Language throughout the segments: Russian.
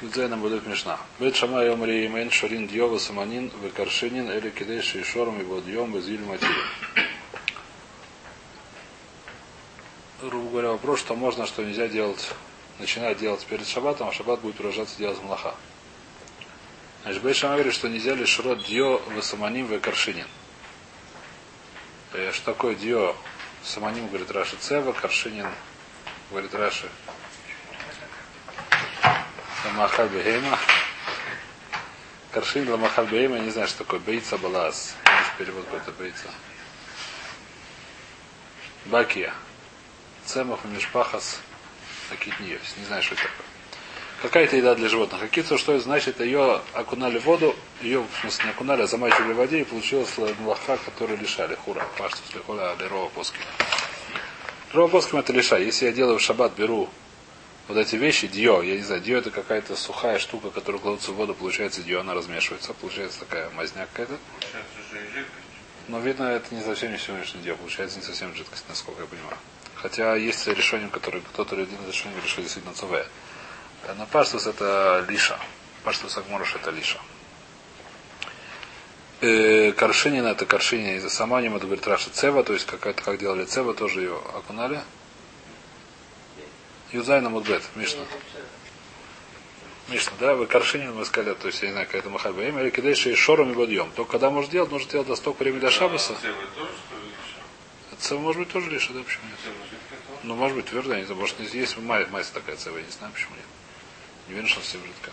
Дзейна будет Мишна. Бет Шама Йом Реймен Шарин Дьова Саманин Векаршинин Или Кидеш и Шором и Бодьем Безиль Матир. Грубо говоря, вопрос, что можно, что нельзя делать, начинать делать перед шабатом, а шаббат будет продолжаться делать млаха. Значит, Бет Шама говорит, что нельзя лишь род Дьо Васаманин Векаршинин. Что такое Дьо? Саманим говорит Раши Цева, Каршинин говорит Раши Ламахаль Бехейма. Каршин Ламахаль Бехейма, я не знаю, что такое. Бейца Балас. Есть перевод какой-то Бейца. Бакия. Цемах Мишпахас Акитниевс. Не знаю, что это такое. Какая-то еда для животных. Акицу, что это значит? Ее окунали в воду, ее, в смысле, не окунали, а замачивали в воде, и получилось млаха, который лишали. Хура. Паштус лихуля лирова поски. Лирова поским это лиша. Если я делаю в шаббат, беру вот эти вещи, дио, я не знаю, дио это какая-то сухая штука, которая кладется в воду, получается дио, она размешивается, получается такая мазня какая-то. Но видно, это не совсем не сегодняшний дио, получается не совсем жидкость, насколько я понимаю. Хотя есть решение, которое кто-то один решение решил действительно ЦВ. На паштус это лиша. Паштус Агморош это лиша. Э, Каршинин это Каршинин из Саманим, это говорит Раша Цева, то есть какая-то, как делали Цева, тоже ее окунали. Юзайна Мудбет, Мишна. Мишна, да, вы Каршинин мы сказали, то есть, я не знаю, какая-то Махальба имя, или кидайши шором и водьем. Только когда можно делать, нужно делать до столько времени для Шабаса. Цева может быть тоже лишь, да, почему нет? Ну, может быть, твердо, я не знаю, может, есть майс такая цева, я не знаю, почему нет. Не уверен, что все жидко.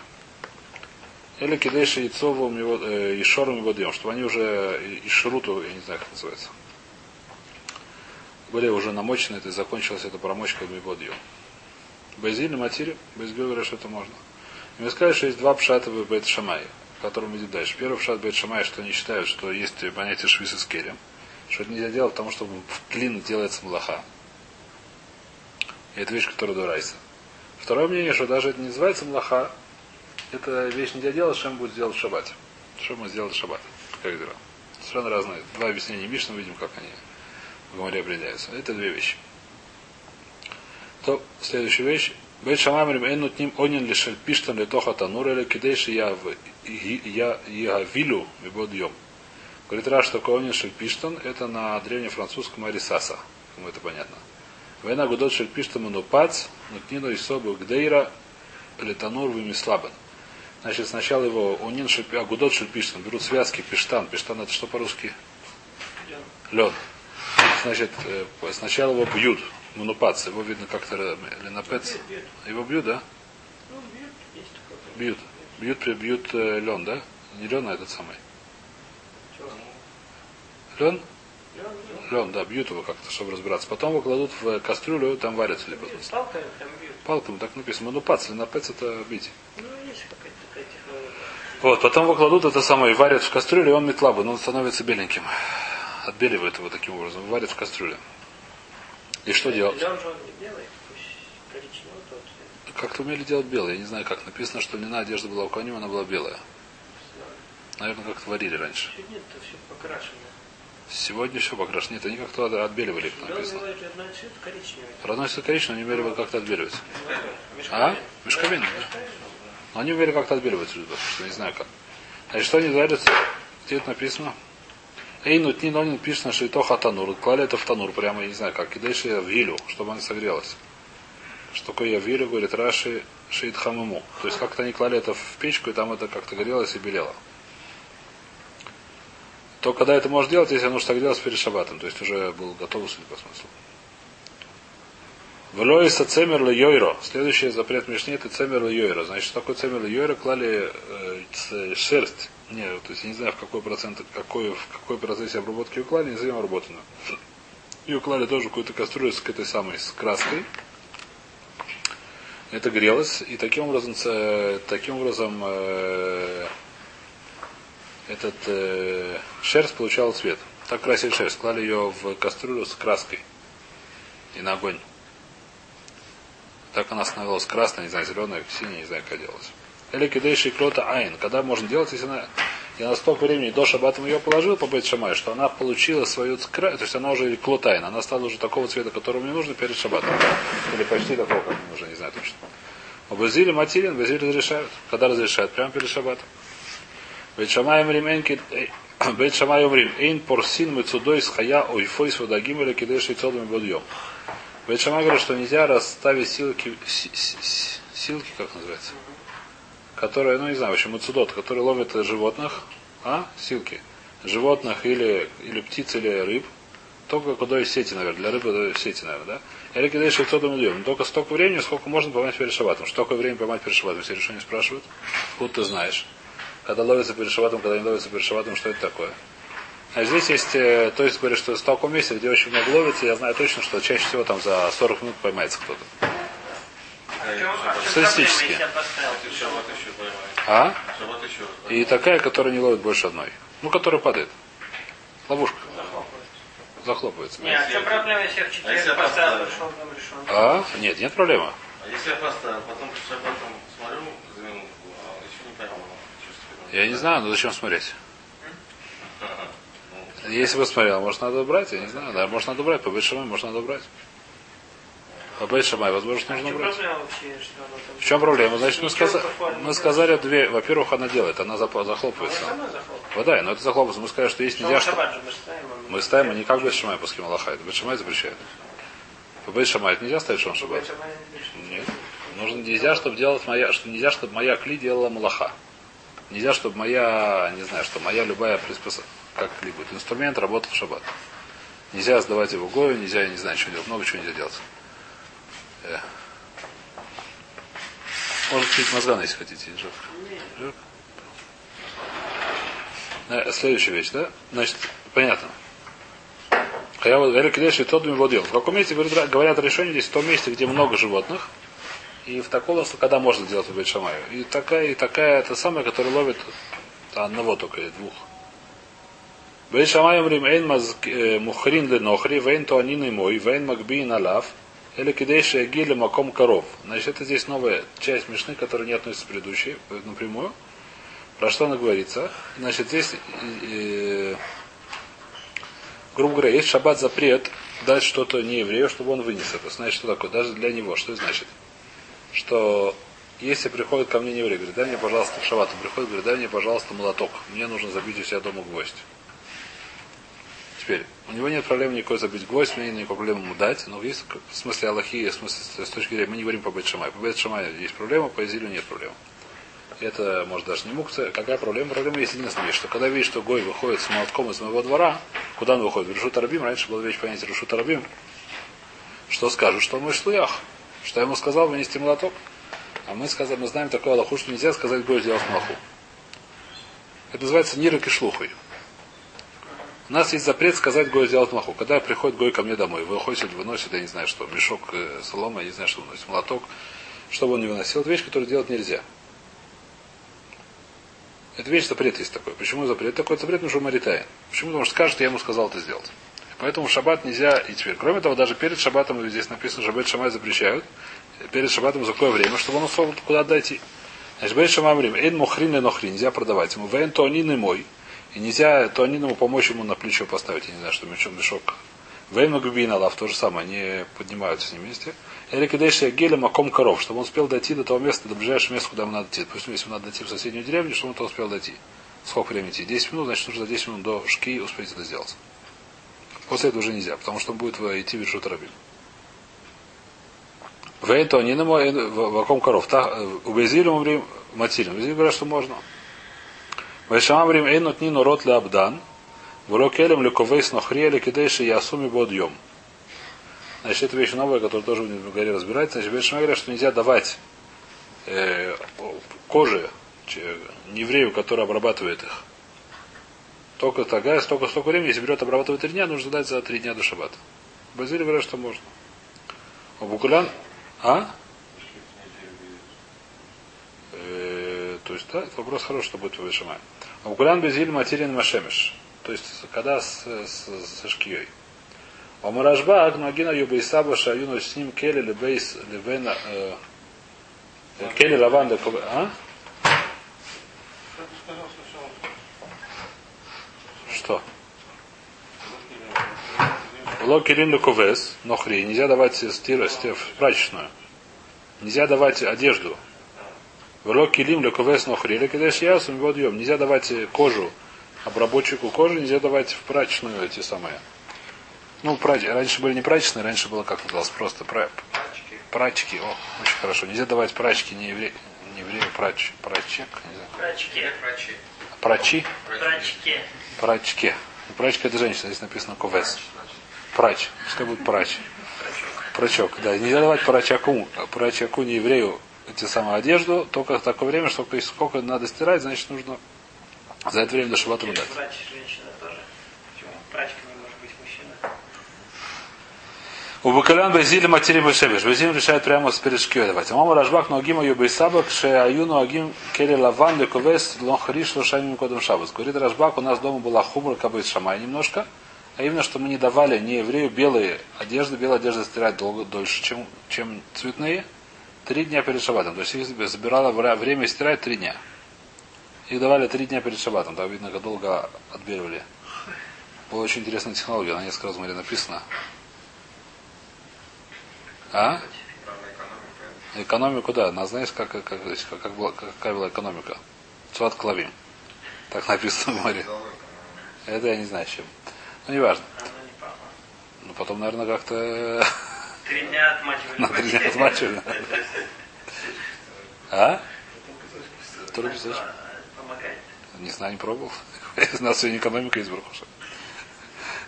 Или кидейши яйцовым и шором его днем, чтобы они уже и шруту, я не знаю, как называется. Были уже намочены, это закончилась эта промочка его днем. Безиль, матири, без говорят, что это можно. И мы сказали, что есть два пшата в Бейт Шамай, которым мы идем дальше. Первый пшат Бейт Шамай, что они считают, что есть понятие швиса с керем, что это нельзя делать, потому что в длину делается млаха. И это вещь, которая дурайся. Второе мнение, что даже это не называется млаха, это вещь нельзя делать, что мы будем делать в шаббате. Что мы сделали в шаббат? Как дела? Совершенно разные. Два объяснения Мишна, видим, как они в море определяются. Это две вещи. То, следующая вещь. Бейт шамамрим энут ним онин лишель пиштан литоха танур или кидейши я вилю и йом. Говорит Раш, что онин шельпиштан, это на древнефранцузском арисаса. Кому это понятно. Война гудот шельпиштан манупац, нутнину и собу гдейра летанур вимислабан. Значит, сначала его онин шельпи, агудот шельпиштан, берут связки пиштан. Пиштан это что по-русски? Лед. Значит, сначала его бьют, Манупац, его видно как-то ленапец. Его бьют, да? Бьют. Бьют, бьют э, лен, да? Не лен, а этот самый. Лен? Лен, да, бьют его как-то, чтобы разбираться. Потом его кладут в кастрюлю, там варятся либо. Палками там бьют. Палками, так написано. Манупац, ленапец это бить. Вот, потом его кладут это самое, и варят в кастрюле, и он метлабы, но он становится беленьким. Отбеливают его таким образом, варят в кастрюле. И что делать? Как-то умели делать белое. Я не знаю, как написано, что льняная одежда была у конем, она была белая. Наверное, как-то варили раньше. Нет, это все покрашено. Сегодня все покрашено. Нет, они как-то отбеливали, как написано. Родной цвет коричневый. Родной цвет коричневый, они умели как-то отбеливать. А? Мешковина, да? Но они умели как-то отбеливать, что не знаю как. Значит, что они дарят? Где это написано? Эйну тни нонин пишет на шейтоха танур. Клали это в танур, прямо, я не знаю как. И дальше в вилю, чтобы она согрелась. Что такое я вилю, говорит Раши шейт хамаму. То есть как-то они клали это в печку, и там это как-то горелось и белело. То когда это можно делать, если оно что так делать перед шабатом. То есть уже был готов, судя по смыслу. Влоиса цемер йойро. Следующий запрет Мишни это цемер йойро. Значит, что такое цемер йойро? Клали э, шерсть нет, то есть я не знаю, в какой процент, какой, в какой процессе обработки уклали, не знаем обработано. И уклали тоже какую-то кастрюлю с этой самой, с краской. Это грелось, и таким образом, таким образом э, этот э, шерсть получал цвет. Так красили шерсть, клали ее в кастрюлю с краской и на огонь. Так она становилась красной, не знаю, зеленая, синяя, не знаю, как делалось. Или кидейший крота айн. Когда можно делать, если она я на столько времени до шаббата ее положил по Бейт Шамай, что она получила свою цкра, то есть она уже клотайн, она стала уже такого цвета, которого мне нужно перед шаббатом. Или почти такого, как мне нужно, не знаю точно. А Базили Матилин, Базили разрешают. Когда разрешают? Прямо перед шабатом. Бейт Шамаем Рим Энки, Бейт Шамаем Рим, Эйн Порсин Мецудой с Хая Ойфой с Водагим или Кидеш и Цодом Бодьем. Бейт Шамай говорит, что нельзя расставить силки, си- си- си- силки, как называется? Которые, ну не знаю, в общем, мецудот, которые ловят животных, а, силки, животных или, или птиц, или рыб, только куда из сети, наверное, для рыбы до сети, наверное, да? Или когда еще кто-то идем. Только столько времени, сколько можно поймать перед шабатом. Что такое поймать перед шабатом? Все решения спрашивают. Откуда ты знаешь? Когда ловится перед шабатом, когда не ловится перед шабатом, что это такое? А здесь есть, э, то есть говорят, что в таком месте, где очень много ловится, я знаю точно, что чаще всего там за 40 минут поймается кто-то. А в чем- а в чем Статистически. А? И такая, которая не ловит больше одной. Ну, которая падает. Ловушка. Захлопывается. Не, а проблема, если я в А четверг если я поставил, поставлю? решен, дом решен? А? Нет, нет проблемы. А если я поставил, потом по шаббатам смотрю за минутку, а еще не поймал. Чувствую. Я не знаю, но зачем смотреть? Ну, Если бы смотрел, может надо брать, я не знаю. Да, может надо брать, по Шамай, может надо брать. Бейт Шамай, возможно, А нужно брать. В чем проблема? Значит, мы, не мы сказали две. Во-первых, она делает, она захлопывается. захлопнула. Вода, но это захлопывается. Мы сказали, что есть нельзя, что... мы ставим. а Мы ставим, а не как Бейт Шамай по схеме. Это Бейт Шамай запрещает. По Бейт Шамай это нельзя ставить Шон Шаббат. Нет. Нужно нельзя, чтобы делать моя, что нельзя, чтобы моя кли делала малаха. Нельзя, чтобы моя, не знаю, что моя любая приспособление, как кли будет, инструмент работал в шаббат. Нельзя сдавать его гою, нельзя, я не знаю, что делать, много чего нельзя делать. Э. Можно пить мозгана, если хотите, жирка. Жирка. Э, Следующая вещь, да? Значит, понятно. А я говорю, кидешь и тот водил. В каком месте говорят, решение здесь в том месте, где много животных, и в таком, когда можно делать убить шамаю. И такая, и такая, это самая, которая ловит одного только или двух. Бей шамаем эйн э, мухрин ле нохри, вейн туанин мой, вейн макбиин алав, или кидейши агили маком коров. Значит, это здесь новая часть Мишны, которая не относится к предыдущей э, напрямую. Про что она говорится? Значит, здесь, э, грубо говоря, есть шаббат запрет дать что-то не еврею, чтобы он вынес это. Значит, что такое? Даже для него. Что это значит? Что если приходит ко мне не еврей, говорит, дай мне, пожалуйста, в шаббат, он приходит, говорит, дай мне, пожалуйста, молоток. Мне нужно забить у себя дома гвоздь. Теперь, у него нет проблемы никакой забить гвоздь, у меня нет проблемы ему дать, но есть в смысле Аллахи, в смысле с точки зрения, мы не говорим по Бет Шамай. По Бет Шамай есть проблема, по Изилю нет проблем. Это, может, даже не мукция. Какая проблема? Проблема есть единственная вещь, что когда видишь, что Гой выходит с молотком из моего двора, куда он выходит? В Решут раньше была вещь понятие Решут Арабим. Что скажут? Что он мой шлуях. Что я ему сказал вынести молоток. А мы сказали, мы знаем такое Аллаху, что нельзя сказать Гой сделать молоху. Это называется нирок и шлухой. У нас есть запрет сказать Гой сделать маху. Когда приходит Гой ко мне домой, выходит, выносит, я не знаю что, мешок э, солома, я не знаю что выносит, молоток, чтобы он не выносил. Это вещь, которую делать нельзя. Это вещь запрет есть такой. Почему запрет? Такой запрет, потому что. Почему? Потому что скажет, я ему сказал это сделать. Поэтому в шаббат нельзя и теперь. Кроме того, даже перед шаббатом, здесь написано, что Бет Шамай запрещают, перед шаббатом за какое время, чтобы он ушел куда дойти. Значит, Бет Шамай время, Эйн мухрин ле нохрин, нельзя продавать ему. Вейн туанин и мой. И нельзя туанин ему помочь ему на плечо поставить, я не знаю, что мешок, мешок. Вейн магубин алав, то же самое, они поднимаются с ним вместе. Или кидеши геля маком коров, чтобы он успел дойти до того места, до ближайшего места, куда ему надо идти. Допустим, если ему надо дойти в соседнюю деревню, чтобы он то успел дойти. Сколько времени идти? 10 минут, значит, нужно за 10 минут до шки успеть это сделать. После этого уже нельзя, потому что он будет идти в Ишут Рабим. Вейто на мой ваком коров. Убезили мы время матилем. Убезили говорят, что можно. Вайшама время эйнут нину рот ле абдан. Вурокелем лековейс нохриели кидейши ясуми бодьем. Значит, это вещь новая, которая тоже в горе разбирается. Значит, Бешма говорят, что нельзя давать э, кожи еврею, который обрабатывает их. Только тогда, столько, столько времени, если берет обрабатывать три дня, нужно дать за три дня до шаббата. Базили говорят, что можно. А Букулян, а? То есть, да, это вопрос хороший, что будет в Вишамай. А Букулян безиль материн машемиш. То есть, когда с, с, со шкией. А Муражба, Агнагина Юбейсаба Шаюну с ним Кели Лебейс Левена э, э, Кели Лаван Лекове. А? Что? Ло Кирин Лековес, Нохри, нельзя давать стира, стир, прачечную. Нельзя давать одежду. Вело килим лековес нохрили, когда я подъем. Нельзя давать кожу, обработчику кожи, нельзя давать в прачечную эти самые. Ну, прач... раньше были не прачечные, раньше было как называлось, просто пра... прачки. О, очень хорошо. Нельзя давать прачки не еврею, не еврею, прач, прачек, не знаю. Прачки. Прачи, Прачки. прачке. Прачка это женщина, здесь написано ковес. Прач. Пускай будет прач. Прачок, да. Нельзя давать прачаку, прачаку не еврею эти самые одежду, только в такое время, что сколько надо стирать, значит нужно за это время до шабата дать. Врач женщина тоже. Почему? Прачка не может быть мужчина. У Бакалян Базили матери Бешебеш. Базим решает прямо с перешкой давать. Мама Рашбак Ногима Юбейсабак Ше Аюну Агим Кели Лаван Лековес Лонхриш Лошамим Кодом Шабас. Говорит Рашбак, у нас дома была хумра кабыт шамай немножко. А именно, что мы не давали не еврею белые одежды, белые одежды стирать долго, дольше, чем, чем цветные. Три дня перед шабатом. То есть их забирало время стирать три дня. Их давали три дня перед шабатом. Там, видно, как долго отбеливали. Была очень интересная технология, она несколько раз в написана. А? Экономику, да. Она знаешь, как, как, как, как, была, какая была экономика? Цват клавим. Так написано в море. Это я не знаю, чем. Ну, неважно. Ну, потом, наверное, как-то Три дня отмачивали. на три дня отмачивали. А? Который писаешь? Помогает. Не знаю, не пробовал. У нас сегодня экономика из Брухуша.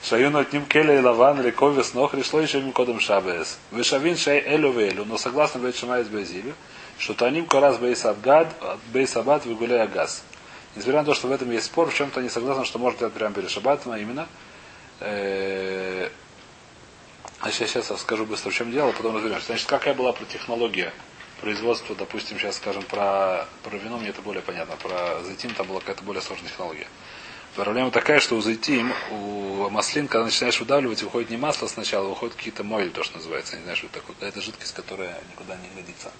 Шаюн от ним келе и лаван рековес нох решло еще им кодом шабес. Вешавин шей элю велю, но согласно бейт шама из Бейзилю, что таним кораз бейс абгад, бейс абад выгуляя газ. Несмотря на то, что в этом есть спор, в чем-то они согласны, что можно делать прямо перед шабатом, а именно э, а сейчас, сейчас расскажу быстро, в чем дело, потом разберемся. Значит, какая была про технология производства, допустим, сейчас скажем про, про вино, мне это более понятно. Про зайтим там была какая-то более сложная технология. Проблема такая, что у зайтим, у маслин, когда начинаешь выдавливать, выходит не масло сначала, выходит какие-то мойль, то, что называется. Не знаю, что это такое. Какая-то жидкость, которая никуда не годится.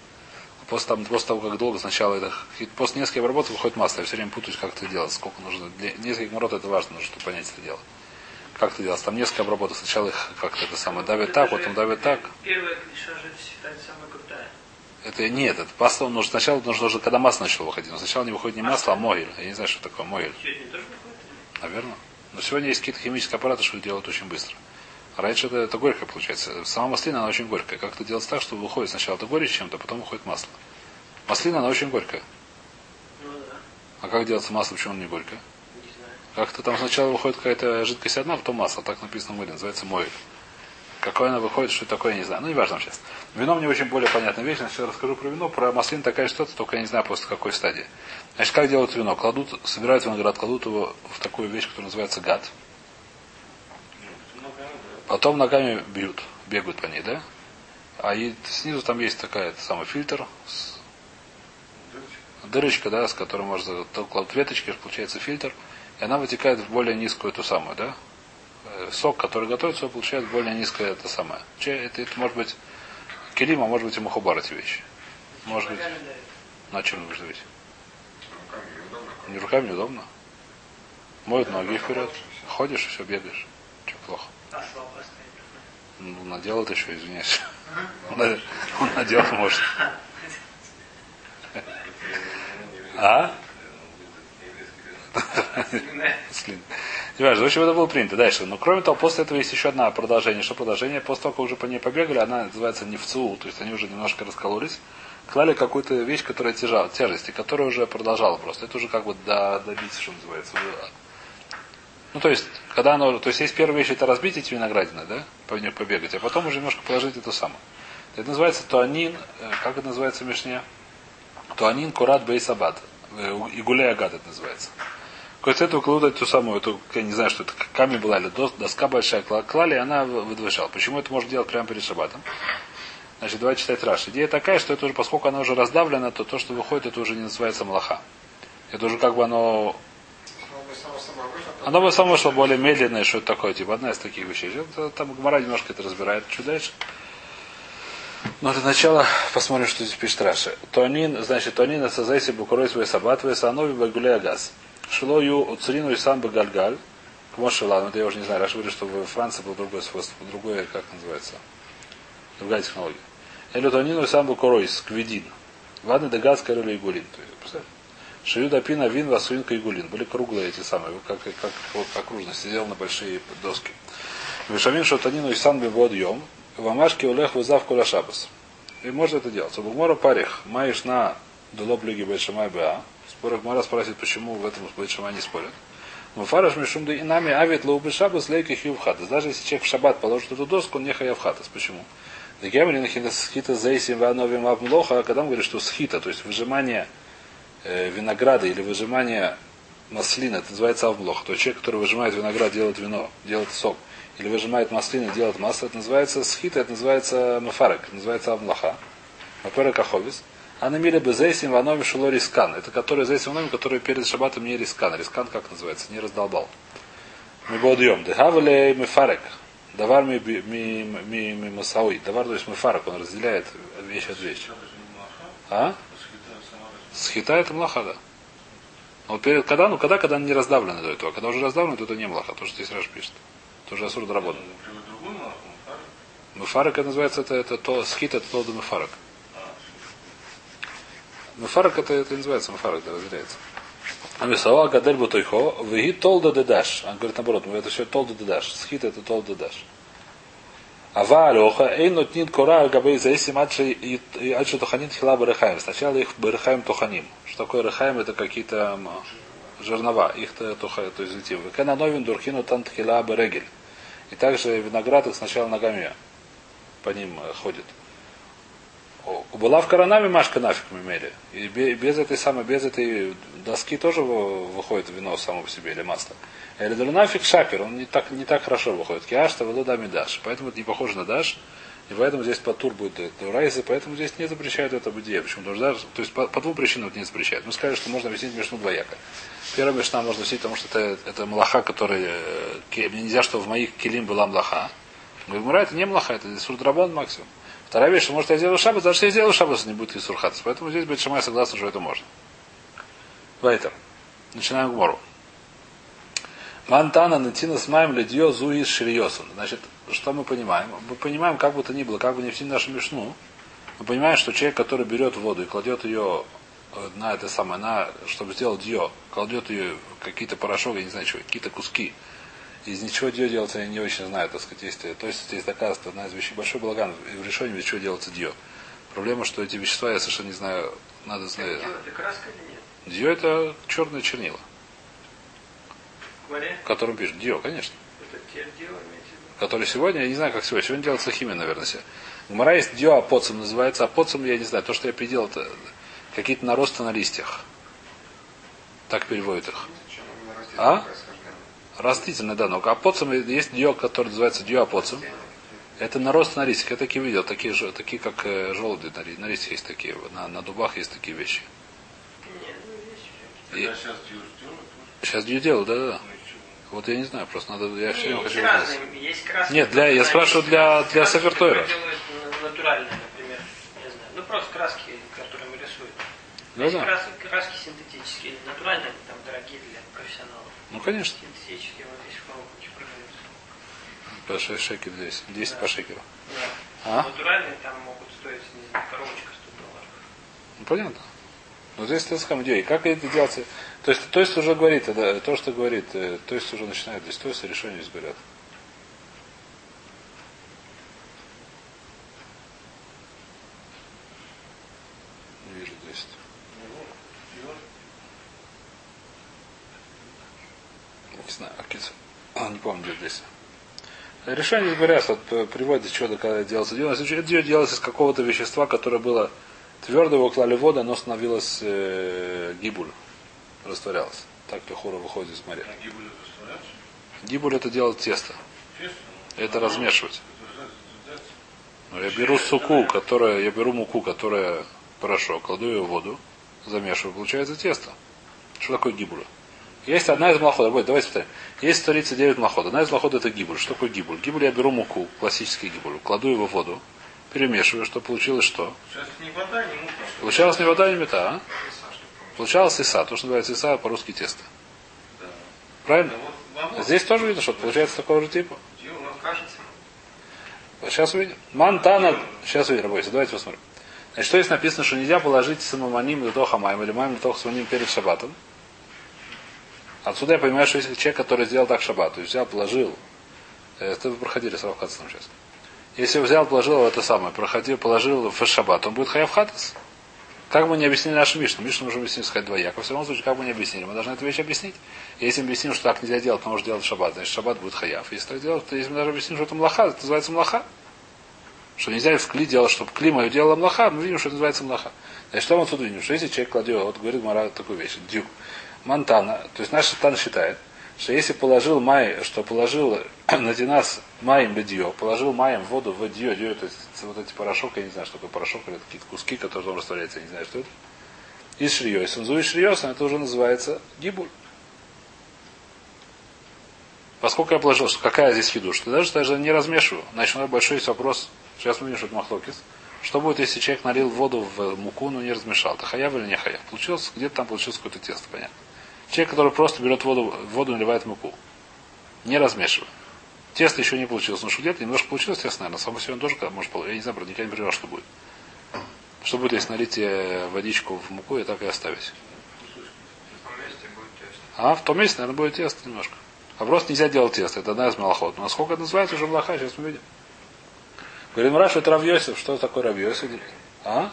После, там, после того, как долго сначала это, после нескольких обработок выходит масло. Я все время путаюсь, как это делать, сколько нужно. Для нескольких морот это важно, нужно, чтобы понять это дело. Как это делать? Там несколько обработок. Сначала их как-то это самое давят так, потом давят так. Первая клиша же считается самая крутая. Это нет, это масло нужно сначала нужно, нужно, когда масло начало выходить. Но сначала не выходит не масло, а мойль. Я не знаю, что такое выходит? Наверное. Но сегодня есть какие-то химические аппараты, что делают очень быстро. А раньше это, это горькое получается. Сама маслина, она очень горькая. Как это делать так, что выходит сначала это горечь чем-то, а потом выходит масло. Маслина, она очень горькая. Ну да. А как делается масло, почему оно не горькое? Как-то там сначала выходит какая-то жидкость одна, потом масло. Так написано море, называется мойль. Какое она выходит, что такое, я не знаю. Ну, не важно сейчас. Вино мне очень более понятная вещь. Я расскажу про вино. Про маслин такая ситуация, только я не знаю после какой стадии. Значит, как делают вино? Кладут, собирают виноград, кладут его в такую вещь, которая называется гад. Потом ногами бьют, бегают по ней, да? А и снизу там есть такая самый фильтр, с- дырочка, да, с которой можно то кладут веточки, получается фильтр, и она вытекает в более низкую эту самую, да? Э, Сок, который готовится, получает более низкое это самое. Это, это может быть келим, а может быть и мухабар эти вещи. Может быть, на чем будешь давить? Не руками неудобно. Моют ноги вперед. Ходишь и все, бегаешь. Че плохо? Ну, надел это еще, извиняюсь. Он надел, может. А? Не важно. В общем, это было принято. Дальше. Но кроме того, после этого есть еще одно продолжение. Что продолжение? После того, как уже по ней побегали, она называется нефцу, то есть они уже немножко раскололись. Клали какую-то вещь, которая тяжела, тяжести, которая уже продолжала просто. Это уже как бы до, добить, что называется. Ну, то есть, когда оно, то есть, есть первая вещь, это разбить эти виноградины, да, по ней побегать, а потом уже немножко положить это самое. Это называется туанин, э, как это называется в Мишне? Туанин курат бейсабад. Игуляй агад это называется. То есть эту кладут эту самую, эту, я не знаю, что это камень была или дос- доска большая, кла- клали, и она вы- выдвижала. Почему это можно делать прямо перед шабатом? Значит, давайте читать Раш. Идея такая, что это уже, поскольку она уже раздавлена, то то, что выходит, это уже не называется малаха. Это уже как бы оно оно бы само вышло более медленное, что это такое, типа одна из таких вещей. Это, там Гмара немножко это разбирает. Чуть дальше. Но для начала посмотрим, что здесь пишет Раши. Тонин, значит, тонин это зайси букрой свой сабат, вы санови багуля газ. Шлою уцрину и сам бы гальгаль. Кмошила, ну это я уже не знаю, Раши говорит, что в Франции был другой свойство, другое, как называется, другая технология. Элютонину самбу коройс, квидин. Ладно, дегаз, король и гулин. Шиюда пина, вин, васуинка и гулин. Были круглые эти самые, как, как, как, окружность, сидел на большие доски. Вишамин шотанину и сан биводьем. Вамашки улех вызав куля шабас. И можно это делать. Убугмора парих, маешь на дулоп лиги большамай ба. Спорах Мара спросит, почему в этом большамай не спорят. Муфараш мишум да и нами авит лоубы шабас лейки хиювхатас. Даже если человек в шаббат положит эту доску, он не хаявхатас. Почему? Декемрин хита зейсим вановим авмлоха, когда он говорит, что схита, то есть выжимание э, винограда или выжимание маслина, это называется авмлох. То есть человек, который выжимает виноград, делает вино, делает сок, или выжимает маслины, делает масло, это называется схита, это называется мафарек, называется авмлаха. Мафарек аховис. А на мире бы зейсим вановим шело рискан. Это который зейсим вановим, который перед шабатом не рискан. Рискан как называется? Не раздолбал. Мы бодьем. Дехавле мефарек. Давар ми, ми, масауи. Давар, то есть мефарек, он разделяет вещь от вещи. А? Схита это млаха, да. Но перед, когда, ну, когда, когда не раздавлены до этого. Когда уже раздавлены, то это не млаха. То, что здесь Раш пишет. Это уже асур работа. Мефарек это называется, это, это то, схит это то до мефарек. Мефарек это, это называется мефарек, да, разделяется. Амисава гадель бутойхо, веги толда дедаш. Он говорит наоборот, это все толда дедаш. Схит это толда дедаш. Ава алоха, эйн нотнит кора габей заисим адши адши тоханин хила барехаем. Сначала их барехаем тоханим. Что такое рехаем? Это какие-то жернова. Их-то тухают, то есть зетим. Векена новин дурхину тант хила барегель. И также виноград их сначала ногами по ним ходит. Была в коронами Машка нафиг имели. И без этой самой, без этой доски тоже выходит вино само по себе или масло. Или нафиг шапер, он не так, не так хорошо выходит. Киашта велудами даш. Поэтому это не похоже на даш. И поэтому здесь по тур будет райзы, поэтому здесь не запрещают это бытие. Почему? Потому что даже, то есть по, по двум причинам это не запрещают. Мы сказали, что можно объяснить между двояко. Первая мешна можно объяснить, потому что это, это млаха, который... Мне нельзя, чтобы в моих килим была млаха. Говорит, это не млаха, это сурдрабон максимум. Вторая вещь, что может я сделаю шаббат, если я сделаю шаббат, не будет исурхатс. Поэтому здесь будет Шамай согласен, что это можно. Вайтер. Начинаем гмору. Мантана натина с маем ледье зуи шириосом. Значит, что мы понимаем? Мы понимаем, как бы то ни было, как бы не в нашу мешну, мы понимаем, что человек, который берет воду и кладет ее на это самое, на, чтобы сделать ее, кладет ее какие-то порошок, я не знаю, что, какие-то куски, из ничего дио делается, я не очень знаю, так сказать, есть, то есть здесь доказывается одна из вещей, большой балаган в решении, из чего делается дио. Проблема, что эти вещества, я совершенно не знаю, надо знать. Это краска или нет? Дио это черное чернила. Говоря? В котором пишут. Дио, конечно. Это те? Который сегодня, я не знаю, как сегодня. Сегодня делается химия, наверное. все. Гмара есть дио апоцем называется. Апоцем, я не знаю, то, что я переделал, это какие-то наросты на листьях. Так переводят их. А? Растительный, да, но апоцем есть дио, который называется дио апоцем. Это нарост на листьях. Я такие видел, такие, же, такие как э, желуди на, на листьях есть такие, на, на дубах есть такие вещи. Нет, ну сейчас делают, Сейчас дио делают, да-да-да. ну и чего? Вот я не знаю, просто надо, я все время хочу разные, есть краски. Нет, для- я которые спрашиваю для- для которые делают на- натуральные, например. Не знаю. Ну просто краски, которыми рисуют. Ну есть да. краски, краски синтетические, натуральные, там дорогие для профессионалов. Ну, конечно. По 6 шекель здесь. 10 Да. по шекелю. Да. А? Натуральные там могут стоить, не знаю, коробочка 100 долларов. Ну, понятно. Но здесь ты скажем, где? Как это делается? То есть, то есть уже говорит, да, то, что говорит, э, то есть уже начинает, здесь то есть решение здесь говорят. Не вижу здесь. Знаю, а. А, не помню, где здесь. Решение говорят, вот, э, приводит, чего когда делается. Делается, это делается из какого-то вещества, которое было твердо, его клали в воду, оно становилось э, гибуль, растворялось. Так Пехура выходит из моря. Растворяться? Гибуль это делать тесто. Честно? Это размешивать. Разрезать. Но я беру суку, которая, я беру муку, которая порошок, кладу ее в воду, замешиваю, получается тесто. Что такое гибуль? Есть одна из млахот. Давайте повторим. Есть 139 млахот. Одна из млахот это гибуль. Что такое гибуль? Гибуль я беру муку, классический гибуль, кладу его в воду, перемешиваю, что получилось что? Ни вода, ни мука. Получалось не вода, не мета, а? Получалось иса, то, что называется иса по-русски тесто. Да. Правильно? Да вот, Здесь тоже видно, что получается такого же типа. Сейчас увидим. Мантана. Сейчас увидим, бойся. Давайте посмотрим. Значит, что здесь написано, что нельзя положить самоманим до тоха маем или маем до самоманим перед шабатом. Отсюда я понимаю, что если человек, который сделал так шаббат, то есть взял, положил, э, это вы проходили с Равхатсом сейчас. Если взял, положил это самое, проходил, положил в шаббат, он будет хаяв. Как мы не объяснили нашу Мишну? Мишну можем объяснить, сказать двояко. Во всяком случае, как мы не объяснили? Мы должны эту вещь объяснить. Если мы объясним, что так нельзя делать, то может делать шаббат, значит шаббат будет хаяв. Если так делать, то если мы даже объясним, что это млаха, это называется млаха. Что нельзя в кли делать, чтобы кли мою делала млаха, мы видим, что это называется млаха. Значит, что мы отсюда видим? Что если человек кладет, вот говорит Мара такую вещь, дюк, Монтана, то есть наш Тан считает, что если положил май, что положил на динас маем бедье, положил маем воду в дье, дье, то есть вот эти порошок, я не знаю, что такое порошок, или какие-то куски, которые там растворяются, я не знаю, что это. И шриёс. Он зует шриёсом, это уже называется гибуль. Поскольку я положил, что какая здесь хиду, что даже даже не размешиваю, значит, у нас большой есть вопрос, сейчас мы видим, что это махлокис. Что будет, если человек налил воду в муку, но не размешал? Это хаяв или не хаяв? Получилось, где-то там получилось какое-то тесто, понятно. Человек, который просто берет воду, воду наливает в муку. Не размешивая. Тесто еще не получилось. Ну, что где-то немножко получилось тесно, наверное. Само себе он тоже может Я не знаю, никогда не понимал, что будет. Что будет, если налить э, водичку в муку и так и оставить? А, в том месте, наверное, будет тесто немножко. А просто нельзя делать тесто. Это одна из малоход. Но насколько это называется уже млаха, сейчас мы видим. Говорим, Раш, это Равьосиф. Что такое Равьосиф? А?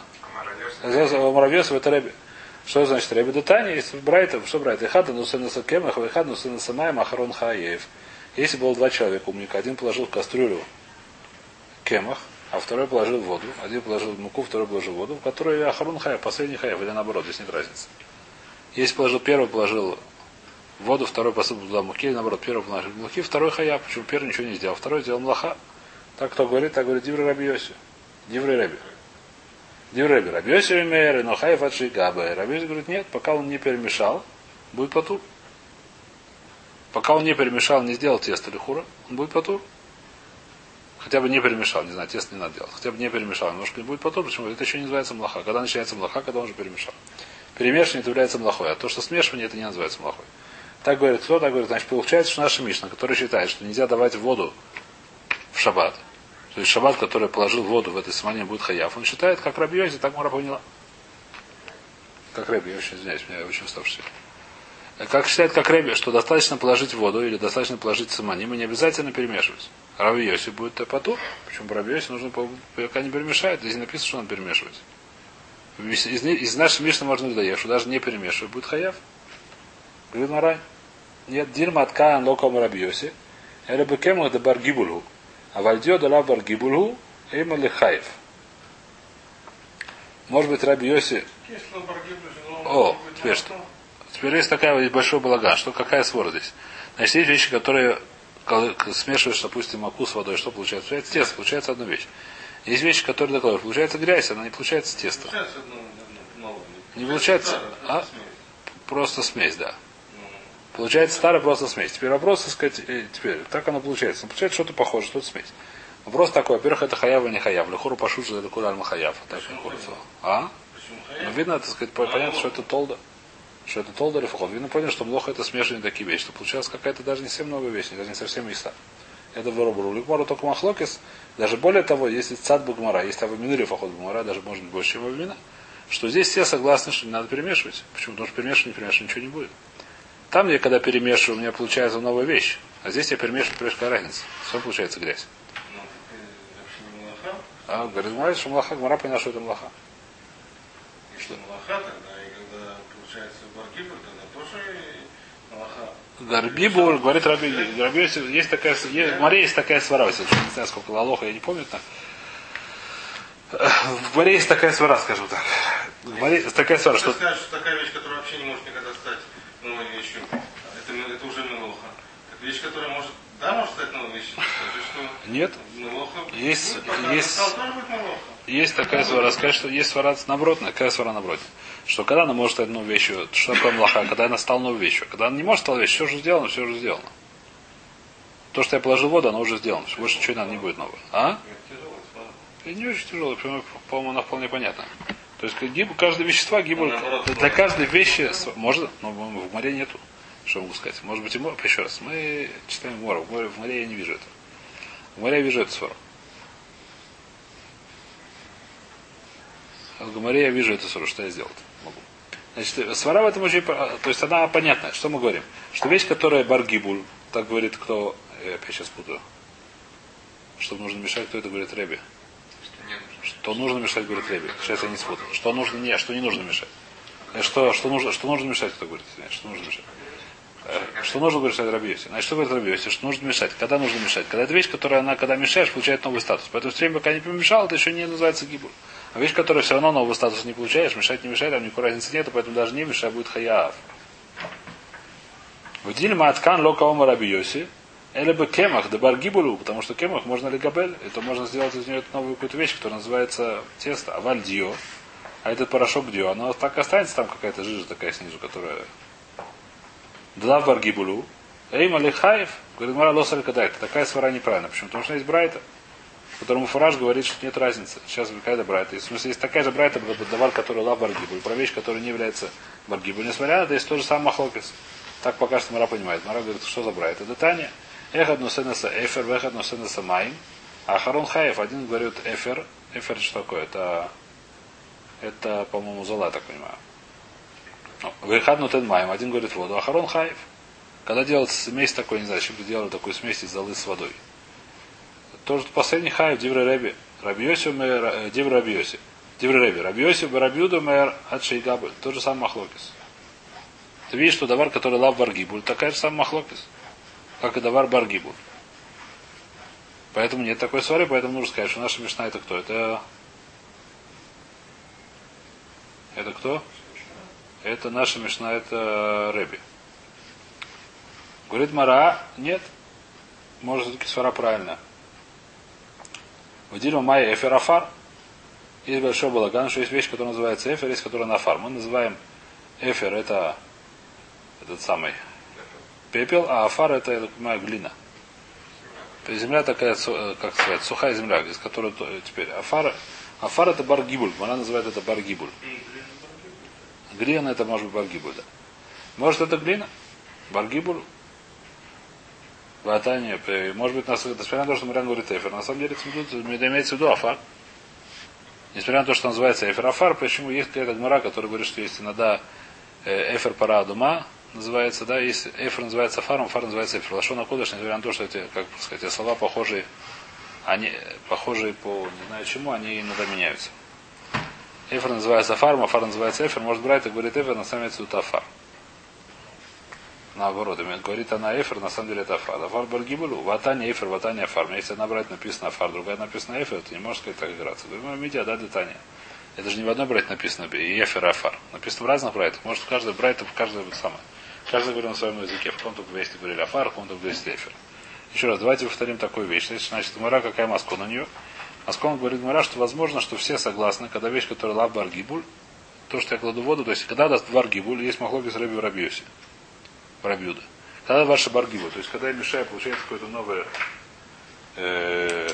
Равьосиф это Рэби. Что значит Рэби Датани? Есть Брайта, что Брайта? Ихада Нусена Сакемах, Ихада Нусена Самаем, Ахарон Хаев. Если было два человека умника, один положил в кастрюлю кемах, а второй положил воду. Один положил муку, второй положил воду, в которой Ахарун Хаев, последний Хаев, или наоборот, здесь нет разницы. Если положил первый, положил воду, второй посыпал туда муки, или наоборот, первый положил муки, второй Хаяв, почему первый ничего не сделал, второй сделал млаха. Так кто говорит, так говорит Дивры Рабиоси. Дивры Раби. Дивреби. Рабиоси Мейер, но Хайф Адши Габа. Рабиоси говорит, нет, пока он не перемешал, будет потур. Пока он не перемешал, не сделал тесто или хура, он будет потур. Хотя бы не перемешал, не знаю, тесто не надо делать. Хотя бы не перемешал, немножко не будет потур, почему? Это еще не называется млаха. Когда начинается млаха, когда он уже перемешал. Перемешивание это является млахой, а то, что смешивание, это не называется млахой. Так говорит кто? Так говорит, значит, получается, что наша Мишна, который считает, что нельзя давать воду в шаббат, то есть шаббат, который положил воду в этой самане, будет хаяв. Он считает, как Рабиози, так Мара поняла. Как Рэби, я очень извиняюсь, меня очень уставший. Как считает, как Рэби, что достаточно положить воду или достаточно положить саманим, и не обязательно перемешивать. Раби Йоси будет топоту. Почему Раби Йоси нужно, пока не перемешает, здесь написано, что надо перемешивать. Из, из, из нашей Мишны можно додаешь, что даже не перемешивать, будет хаяв. Говорит Марай. Нет, дирма от каан локом Раби Йоси. Эле бекему да баргибулу. А вальдио дала баргибулу эйма лехаев. Может быть, Раби Йоси... О, теперь что? Теперь есть такая есть большой балаган. Что, какая свора здесь? Значит, есть вещи, которые смешиваешь, допустим, маку с водой, что получается? Получается тесто, получается одна вещь. Есть вещи, которые докладывают. Получается грязь, она не получается тесто. Не получается, а? Просто смесь, да. Получается старая просто смесь. Теперь вопрос, так сказать, э, теперь, так оно получается. Но получается что-то похоже, что-то смесь. Вопрос такой, во-первых, это хаяв или не хаяв. Лехуру пашуша или кураль махаяв. Так не курицу. А? Ну, видно, так сказать, понятно, что это толда. Что это толда или фахот. Видно, понял, что млоха это смешанные такие вещи. Что получалось какая-то даже не совсем много вещей, даже не совсем места. Это воробуру. Ликмару только махлокис. Даже более того, если цад бугмара, есть аваминури фахот бугмара, даже может быть больше, чем авамина, что здесь все согласны, что не надо перемешивать. Почему? Потому что перемешивать, не перемешивать, ничего не будет. Там я когда перемешиваю, у меня получается новая вещь. А здесь я перемешиваю, понимаешь, какая разница. Все получается грязь. А, говорит, говорит, что млаха, Гмара поняла, что это млаха. Что млаха тогда, и когда получается баргибр, тогда тоже млаха. Гарбибуль, говорит Раби, Раби есть такая, есть, в море есть такая свара, если не знаю, сколько лалоха, я не помню так. В море есть такая свара, скажем так. В море есть такая свара, что... что... Скажешь, что такая вещь, которая вообще не может никогда стать новой вещью. Это, это уже мелоха. Так вещь, которая может, да, может стать новой вещью. Что Нет. мелоха Есть, будет, есть, есть такая свара, сказать, что есть свара наоборот, такая свара наоборот. Что когда она может стать новой вещью, что такое млаха, когда она стала новой вещью. Когда она не может стать вещью, все уже сделано, все уже сделано. То, что я положил в воду, оно уже сделано. Больше ничего не надо, не будет нового. А? И не очень тяжело, по-моему, она вполне понятна. То есть гиб, каждое вещество гибуль, Ну, для каждой вещи, может, но в море нету. Что могу сказать? Может быть, и море? еще раз, мы читаем Мора. В море, в море я не вижу это. В море я вижу эту ссору. В море я вижу эту ссору, что я сделал? могу. Значит, свара в этом очень... То есть она понятная. Что мы говорим? Что вещь, которая баргибуль, так говорит кто... Я опять сейчас путаю. Что нужно мешать, кто это говорит Реби? Что нужно мешать, говорит Реби? Сейчас я не спутал. Что нужно... Не, а что не нужно мешать. Э, что, что, нужно, что нужно мешать, кто говорит. Что нужно мешать. Э, Что нужно говорить Рабиоси? Значит, что говорит Рабиоси? Что нужно мешать? Когда нужно мешать? Когда это вещь, которая она, когда мешаешь, получает новый статус. Поэтому все время, пока не помешал, это еще не называется гибуль. А вещь, которая все равно новый статус не получаешь, мешать не мешает, там никакой разницы нет, поэтому даже не мешай, будет хаяв. В диль маткан лока ома Рабиоси, или бы кемах, да баргибулу, потому что кемах можно ли габель, это можно сделать из нее новую какую-то вещь, которая называется тесто, а вальдио, а этот порошок дио, оно так и останется там какая-то жижа такая снизу, которая Длав баргибулу, Эйма лихаев, говорит, Мара лосаль кадайт. Такая свара неправильно. Почему? Потому что есть брайта, которому Фураж говорит, что нет разницы. Сейчас какая-то брайта. В смысле, есть такая же брайта, давар, который лав баргибуль, про вещь, которая не является баргибуль. Несмотря на это, есть тот же самый махлокис. Так пока что Мара понимает. Мара говорит, что за брайта? Это Таня. Эхад носенеса эфер, вехад носенеса майм. А Харон Хаев, один говорит эфер. Эфер что такое? Это, это по-моему, зола, так понимаю. Вехад нутен майм. Один говорит воду. А Харон Хаев. Когда делается смесь такой, не знаю, зачем ты делал такую смесь из золы с водой. Тоже последний Хаев, Дивра Реби. Рабиоси, Дивра Рабиоси. Дивра Реби. Рабиоси, Барабиуду, Мэр, Адшейгабель. Тот же самый Махлокис. Ты видишь, что давар, который лав баргибуль, такая же самая Махлокис как и давар баргибу. Поэтому нет такой свары, поэтому нужно сказать, что наша мешна это кто? Это это кто? Это наша мешна, это Реби. Говорит Мара, нет. Может, все-таки свара правильно. В Дильма Майя Эферафар. Есть большой балаган, что есть вещь, которая называется Эфер, есть которая нафар. Мы называем Эфер, это этот самый пепел, а афар это, я так понимаю, глина. Земля такая, как сказать, сухая земля, из которой теперь афар, афар это баргибуль, она называет это баргибуль. Глина это может быть баргибуль, да. Может это глина? Баргибуль? Ватание, может быть, нас, несмотря на то, что Мариан говорит эфир, на самом деле имеется в виду афар. Несмотря на то, что называется эфир афар, почему есть какая-то гмара, который говорит, что есть иногда эфир пара дума, называется, да, есть эфир называется фаром, фар называется эфир. Лашона Кодыш, несмотря на то, что эти, как сказать, слова похожие, они похожие по не знаю чему, они иногда меняются. Эфир называется а фар называется эфир. Может брать и говорит эфир, на самом деле это афар. Наоборот, говорит она эфир, на самом деле это афар. Афар баргибулю, ватане эфир, ватане афар. Если одна брать написано афар, другая написано эфир, ты не можешь сказать так играться. Говорим, медиа, да, детание. Это же не в одной брать написано и эфир, и афар. Написано в разных брайтах. Может, в каждой брайте, в каждой самое. Каждый говорил на своем языке. В каком-то вместе говорили афар, в каком-то вместе эфир. Еще раз, давайте повторим такую вещь. Значит, Мара какая маска на нее? Маскон говорит Мара, что возможно, что все согласны, когда вещь, которая лав баргибуль, то, что я кладу воду, то есть когда даст баргибуль, есть махлоки с рыби в рабиосе. В рабиуде. Когда ваша баргибуль, то есть когда я мешаю, получается какое-то новое э,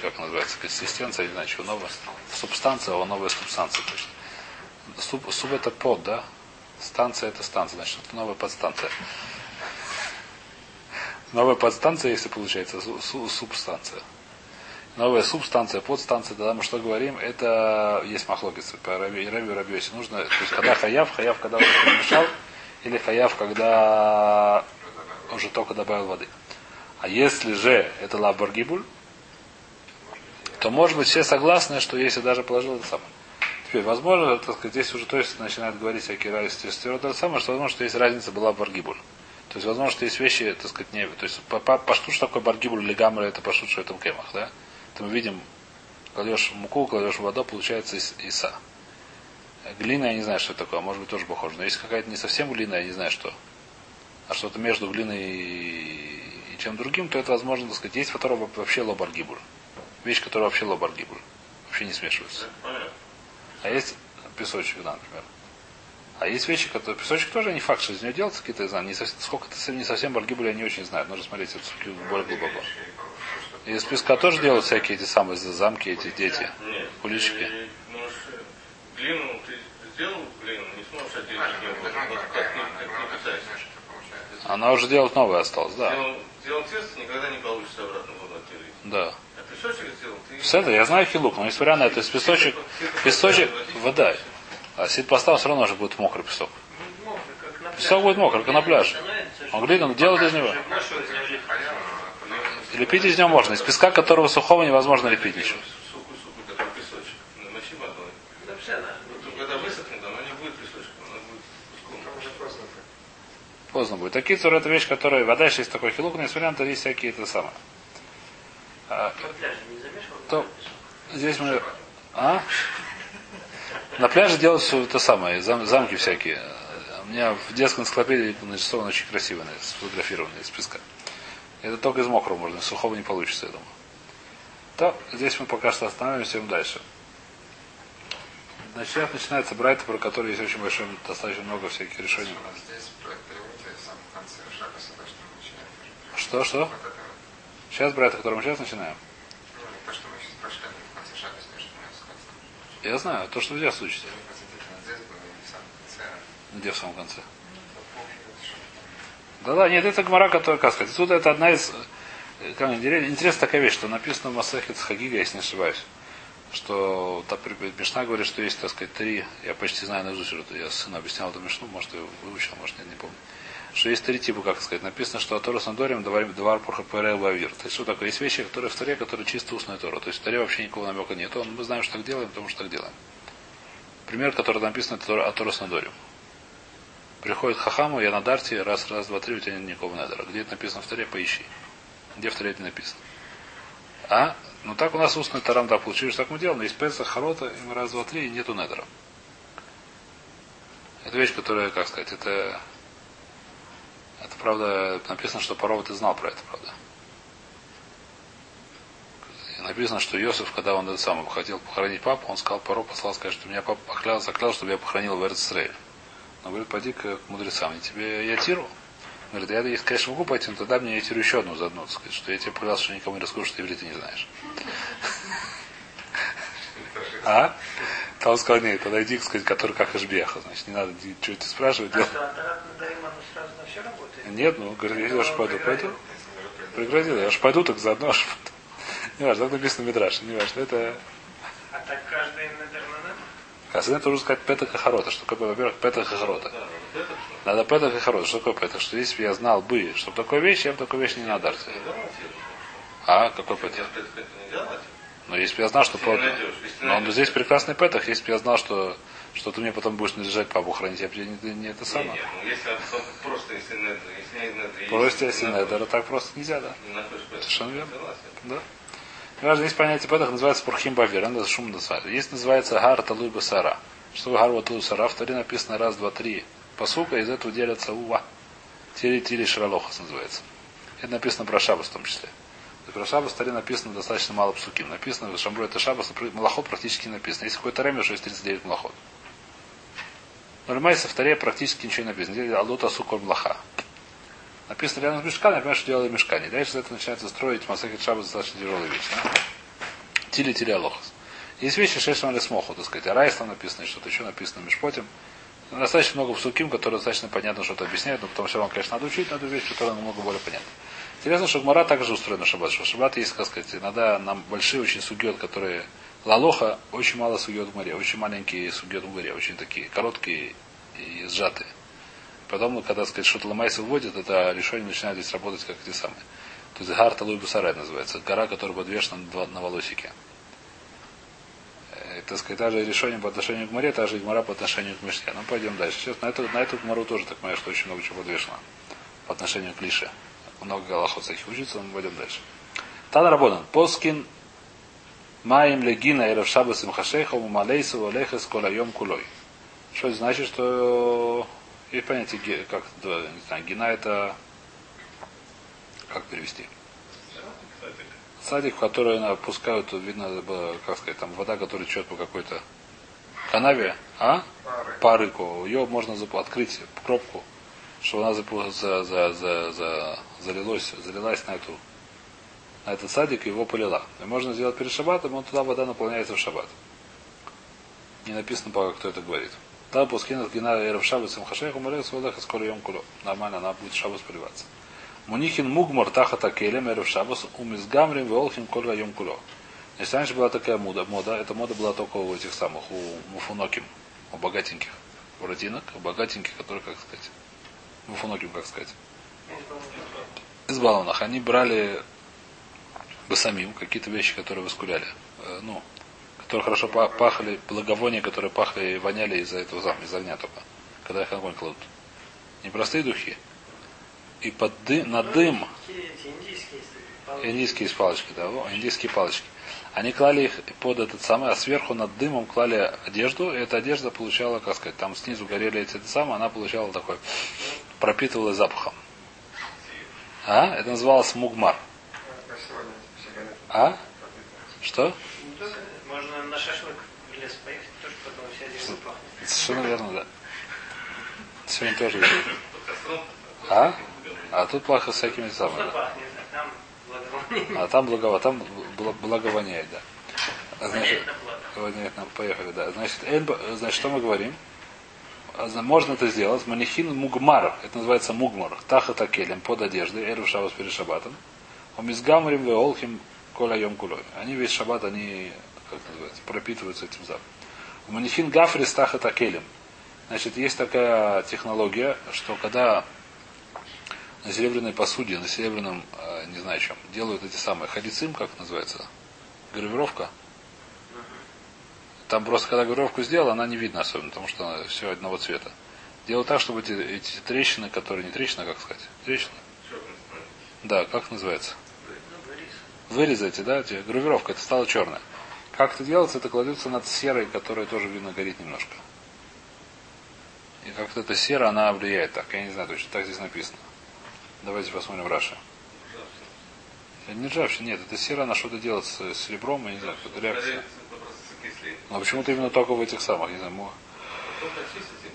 как называется, консистенция, не знаю, чего новая, субстанция, а новая субстанция. То есть Суб, суб это под, да? Станция это станция, значит, это новая подстанция. Новая подстанция, если получается, су, субстанция. Новая субстанция, подстанция, тогда мы что говорим, это есть махлогицы по Раби Раби. Нужно, то есть когда хаяв, хаяв, когда уже перемешал, или хаяв, когда уже только добавил воды. А если же это лабаргибуль, то может быть все согласны, что если даже положил это самое. Теперь, возможно, так сказать, здесь уже то есть начинает говорить всякие разницы что возможно, что есть разница была в баргибуль. То есть, возможно, что есть вещи, так сказать, не... То есть, по, по, по что такое баргибуль или гамра, это пошут, что это в кемах, да? То мы видим, кладешь муку, кладешь воду, получается ис, иса. Глина, я не знаю, что это такое, может быть, тоже похоже. Но если какая-то не совсем глина, я не знаю, что. А что-то между глиной и, и чем другим, то это возможно, так сказать, есть, в котором вообще лобаргибуль. Вещь, которая вообще лобаргибуль. Вообще не смешивается. А есть песочек, да, например. А есть вещи, которые... Песочек тоже не факт, что из него делается какие-то, знаю, не совсем, сколько это не совсем баргибули, я не очень знаю. Нужно смотреть более глубоко. И из песка тоже делают всякие эти самые замки, эти дети. Нет. Куличики. Глину ты сделал глину, не сможешь отделить глину. Вот как. Она уже делать новое осталось, да. Сделал, тесто, никогда не получится обратно воду отделить. Да. Это песочек сделал, ты... Все это, я знаю хилук, но несмотря на это, то есть песочек, песочек, вода. А сид поставил, все равно уже будет мокрый песок. Песок будет мокрый, как на пляже. Что Он говорит, он делает из него. Лепить из него можно. Из песка, которого сухого невозможно лепить ничего. Поздно будет. Такие цуры это вещь, которая, вода еще есть такой хилук, но на это есть всякие это самое. А, На пляже не замешивал? То- здесь мы... А? На пляже делают все это самое, зам- замки всякие. У меня в детской энциклопедии нарисованы очень красиво, сфотографированы из песка. Это только из мокрого можно, из сухого не получится, я думаю. То, здесь мы пока что остановимся, идем дальше. Значит, сейчас начинается Брайта, про который есть очень большое, достаточно много всяких решений. Сюда, что. Что. Сейчас Брайта, который мы сейчас начинаем. Ну, не то, что мы сейчас прошли, а в конце шага, если что мы сказали. Я знаю, то, что здесь учите. Концентрировано здесь конце. Где в самом конце? Ну. Да-да, нет, это гмара, которая, сказать, отсюда это одна из... э, интересная такая вещь, что написано в Масахет Хагига, если не ошибаюсь, что Мишна говорит, что есть, так сказать, три, я почти знаю наизусть, я сыну объяснял эту Мишну, может, я выучил, может, нет, не помню. Что есть три типа, как сказать, написано, что Атора с Андорем двар пурхапэрэл бавир. То есть что такое? Есть вещи, которые в Торе, которые чисто устная Тора. То есть в Торе вообще никакого намека нет. Он, мы знаем, что так делаем, потому что так делаем. Пример, который написан, это Тора- Атора с Андорем. Приходит Хахаму, я на Дарте, раз, раз, два, три, у тебя нет никакого недера. Где это написано в Торе, поищи. Где в Торе это написано? А? Ну так у нас устный тарам да получилось, так мы делаем. Есть Песах, Харота, и мы раз, два, три, и нету недера. Это вещь, которая, как сказать, это... Правда, написано, что Парова ты знал про это, правда. И написано, что Иосиф, когда он этот самый хотел похоронить папу, он сказал, Паро послал сказать, что меня папа поклялся, заклялся, чтобы я похоронил в Эрцисраиль. Он говорит, пойди к мудрецам, я тебе ятиру. Он говорит, я, конечно, могу пойти, но тогда мне ятиру еще одну заодно, сказать, что я тебе поклялся, что никому не расскажу, что ты иврит не знаешь. А? Он сказал, нет, тогда иди, сказать, который как Ашбеха, значит, не надо что ты спрашивать. А Атарат Надаим, оно сразу на все работает? Нет, ну, говорит, я же пойду, пойду. Преградил, я же пойду, так заодно аж пойду. Не важно, так написано Мидраш, не важно, это... А так каждый недер на недер? А с это нужно сказать Петах и Харота. Что такое, во-первых, Петах и Харота. Надо Петах и Харота. Что такое Петах? Что если бы я знал бы, что такое вещь, я бы такую вещь не на дарте. Не делал отец? А, какой Петах? Но если бы я знал, что... Но он найдешь. здесь прекрасный Петах, если бы я знал, что, что ты мне потом будешь надлежать папу хранить, я тебе не, не это Не, самое. нет, ну если просто если нет, если Просто не так просто нельзя, да. Не. Совершенно верно. Да. Важно, есть понятие Петах, называется Пурхим Бавир, это шум называется. Есть называется Гар Талуй Басара. Что такое Гар Талуй Сара? В Торе написано раз, два, три. Посука, из этого делятся Ува. Тири Тири Шаралохас называется. Это написано про Шабас в том числе. Про Шабас в Торе написано достаточно мало псуким. Написано, в Шамбру это Шабас, Малахот практически не написано. Есть какой-то ремер, что есть 39 Малахот. Но Ремайса в Торе практически ничего не написано. Делали Алута Сукор Млаха. Написано рядом с мешками, я что делали мешкани. Дальше это начинается строить Масахит Шабас достаточно тяжелая вещь. Тили Тили Алохас. Есть вещи, шесть смоху, так сказать. Арайс там написано, что-то еще написано Мешпотим. Достаточно много псуким, которые достаточно понятно что-то объясняют, но потом все равно, конечно, надо учить, надо вещь, которая намного более понятна. Интересно, что Гмара также устроена шаббат, что шаббат есть, как сказать, иногда нам большие очень сугет, которые Лалоха очень мало сугет в море, очень маленькие сугет в море, очень такие короткие и сжатые. Потом, когда сказать, что-то ломайся вводит, это решение начинает здесь работать как те самые. То есть гар Талуй называется. Гора, которая подвешена на, волосике. Э, Так сказать, даже решение по отношению к море, та же гмора по отношению к мешке. Ну, пойдем дальше. Сейчас на эту, на эту гмору тоже так понимаю, что очень много чего подвешено по отношению к лише. Много галахот всяких учится, мы пойдем дальше. Тан Рабонан. Поскин Маим легина и равшабас им хашейха малейсу алейхас колайом кулой. Что это значит, что есть понятие, как, не знаю, гина это, как перевести? Садик, в который напускают, видно, было, как сказать, там вода, которая течет по какой-то канаве, а? Пары. Парыку. Ее можно открыть пробку, чтобы она запу- за, за, за, за, залилась, залилась на эту на этот садик его полила. И можно сделать перед шаббатом, он туда вода наполняется в шаббат. Не написано пока, кто это говорит. Да, пускай гина эров шаббат самхашейху молец водах скоро ем куло. Нормально, она будет шаббат поливаться. Мунихин мугмар тахата келем эрев шабас умизгамрим веолхим коль райом куло. Значит, раньше была такая мода, мода, эта мода была только у этих самых, у муфуноким, у богатеньких, у родинок, у богатеньких, которые, как сказать, муфуноким, как сказать, из баллонах. Они брали бы самим какие-то вещи, которые воскуряли. Э, ну, которые хорошо па- пахли, благовония, которые пахли и воняли из-за этого зам, из огня только, когда их на огонь кладут. Не простые духи. И под дым, на дым, индийские из палочки, да, индийские палочки. Они клали их под этот самый, а сверху над дымом клали одежду, и эта одежда получала, как сказать, там снизу горели эти самые, она получала такой, пропитывалась запахом. А? Это называлось мугмар. Как сегодня все говорят. А? Что? Можно на шашлык в лес поехать, тоже потом вся одежда пахнет. Совершенно верно, да. Сегодня тоже видел. А? А тут плохо с всякими самыми. пахнет, а там благовоние. А там благово, там бл- благовоняет, да. А Значит, Воняет нам, поехали, да. Значит, эльба, значит, что мы говорим? А, Можно это сделать. Манихин мугмар. Это называется мугмар. Таха такелем под одеждой. Эру шабас перед шабатом. У мизгамрим веолхим коля йом кулой. Они весь шаббат, они, как называется, пропитываются этим запахом. У манихин гафрис таха такелем. Значит, есть такая технология, что когда на серебряной посуде, на серебряном, э, не знаю чем, делают эти самые халицим, как называется, гравировка. Там просто, когда гравировку сделал, она не видна особенно, потому что она все одного цвета. Делают так, чтобы эти, эти трещины, которые не трещины, как сказать, трещины, да, как называется, Борис. вырезайте, да, гравировка, это стало черное. Как это делается, это кладется над серой, которая тоже видно горит немножко. И как-то эта сера, она влияет так. Я не знаю точно, так здесь написано. Давайте посмотрим Раша. Это не ржавчина, нет, это сера, она что-то делает с, серебром, я не знаю, реакция. Это кислее. Но почему-то именно только в этих самых, не знаю, Потом почистите,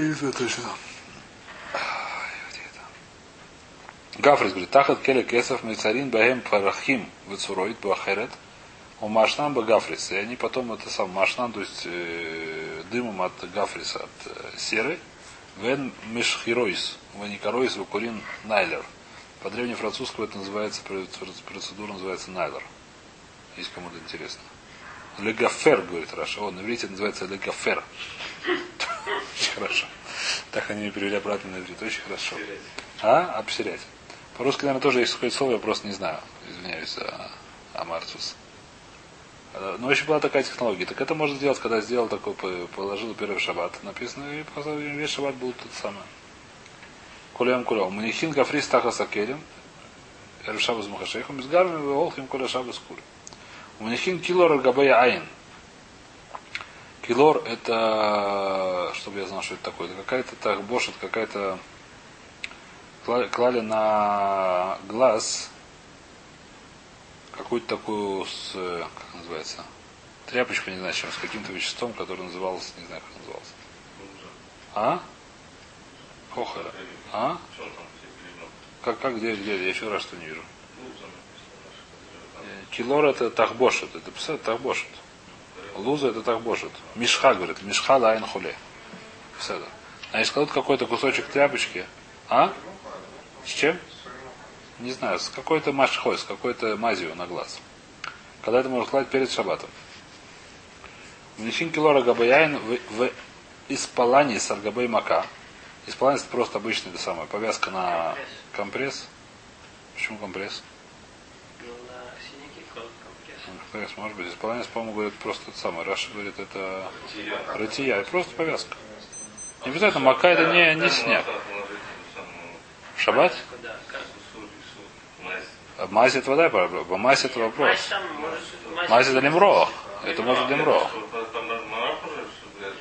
и будет сверху. Гафрис говорит, тахат келе кесов мецарин бахем парахим вецуроид бахерет, у машнам ба гафрис. И они потом это сам машнам, то есть э, дымом от гафриса, от э, серы, вен мишхиройс, ваникаройс вакурин найлер. По древнефранцузскому это называется, процедура называется найлер. Если кому-то интересно. Легафер, говорит Раша. О, на иврите называется легафер. Очень хорошо. Так они перевели обратно на иврит. Очень хорошо. А? Обсерять. По-русски, наверное, тоже есть какое-то слово, я просто не знаю. Извиняюсь за амарцус. Э, Ну, еще была такая технология. Так это можно сделать, когда сделал такой, по- положил первый шаббат. Написано, и весь шаббат был тот самый. Кулям кулям. Манихин гафрис таха сакелем. Эрев шаббас махашейхом. Из гарми волхим коля шаббас куль. Манихин килор габея айн. Килор это, чтобы я знал, что это такое, это какая-то так бошет, какая-то клали на глаз какую-то такую с, э, как называется, тряпочку, не знаю, с чем, с каким-то веществом, которое называлось, не знаю, как называлось. А? Хохара. А? Как, как, где, где? Я еще раз что не вижу. Написано. Э, Килор это тахбошет, это писать тахбошет. Луза это тахбошет. Мишха говорит, мишха лайн хуле. Писать. А если кладут какой-то кусочек тряпочки, а? С чем? Не знаю, с какой-то машхой, с какой-то мазью на глаз. Когда это можно класть перед шабатом. Внесин килора габаяин в, в с аргабей мака. Испаланец это просто обычная это самая повязка на компресс. Почему компресс? Компресс. Может быть. Исполнение, по-моему, говорит просто это самое. Раша говорит, это рытья. Это просто повязка. Не обязательно, мака это не, не сняк. В шаббат? Мазь это вода, мазь это вопрос. Мазь это лемро. Это может лемро.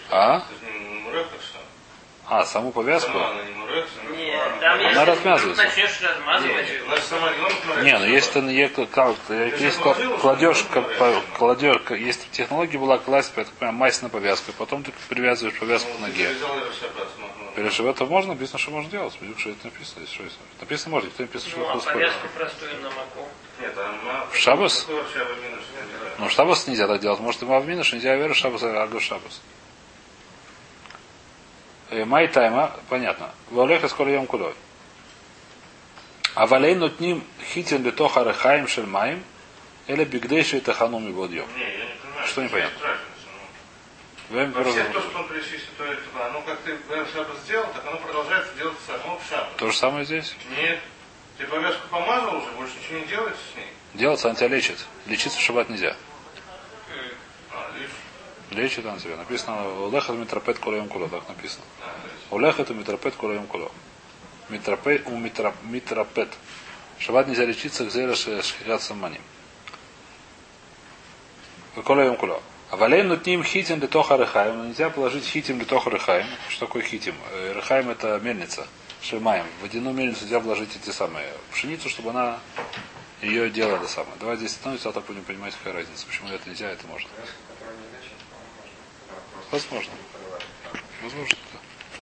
А? А, саму повязку? Нет, если Она размазывается. ты начнешь размазывать, Не, ну если ты как- если кла- кладешь, кладешь, есть технология была класть, я так понимаю, мазь на повязку, потом ты привязываешь повязку к ноге. Перешив это можно, написано, что можно делать. Видишь, что это написано. Если что есть. Написано можно, никто не написано, что ну, а повязку простую на маку. В шабас? Ну, в шабас нельзя так делать. Может, и в Минуш нельзя веру шабас, а в шабас. Э, Май тайма, понятно. Волеха скоро ем кулой. А валей нутним хитин литоха рехаим шельмаем, или бигдейши таханум и водьем. Не, я не понимаю. Что не Вем Вообще то, что он это туда. Ну, как ты в шаббат сделал, так оно продолжается делать само в шаббат. То же самое здесь. Нет. Ты повязку помазал уже, больше ничего не делается с ней. Делается, она тебя лечит. Лечиться в шаббат нельзя. А, лишь. Лечит она тебя. Написано, Олеха митропет колоем куло. Так написано. А, Олеха это митропет колоем куло. Митропе у митропет. Шаббат нельзя лечиться, где шхирят саманим. Колоем куло. Валейн нутним хитим литоха рехаем. Но Нельзя положить хитим литоха рехаем. Что такое хитим? Э, Рехаем это мельница. Шельмаем. В водяную мельницу нельзя вложить эти самые пшеницу, чтобы она ее делала это самое. Давай здесь остановимся, а так будем понимать, какая разница. Почему это нельзя, это можно. Возможно. Возможно.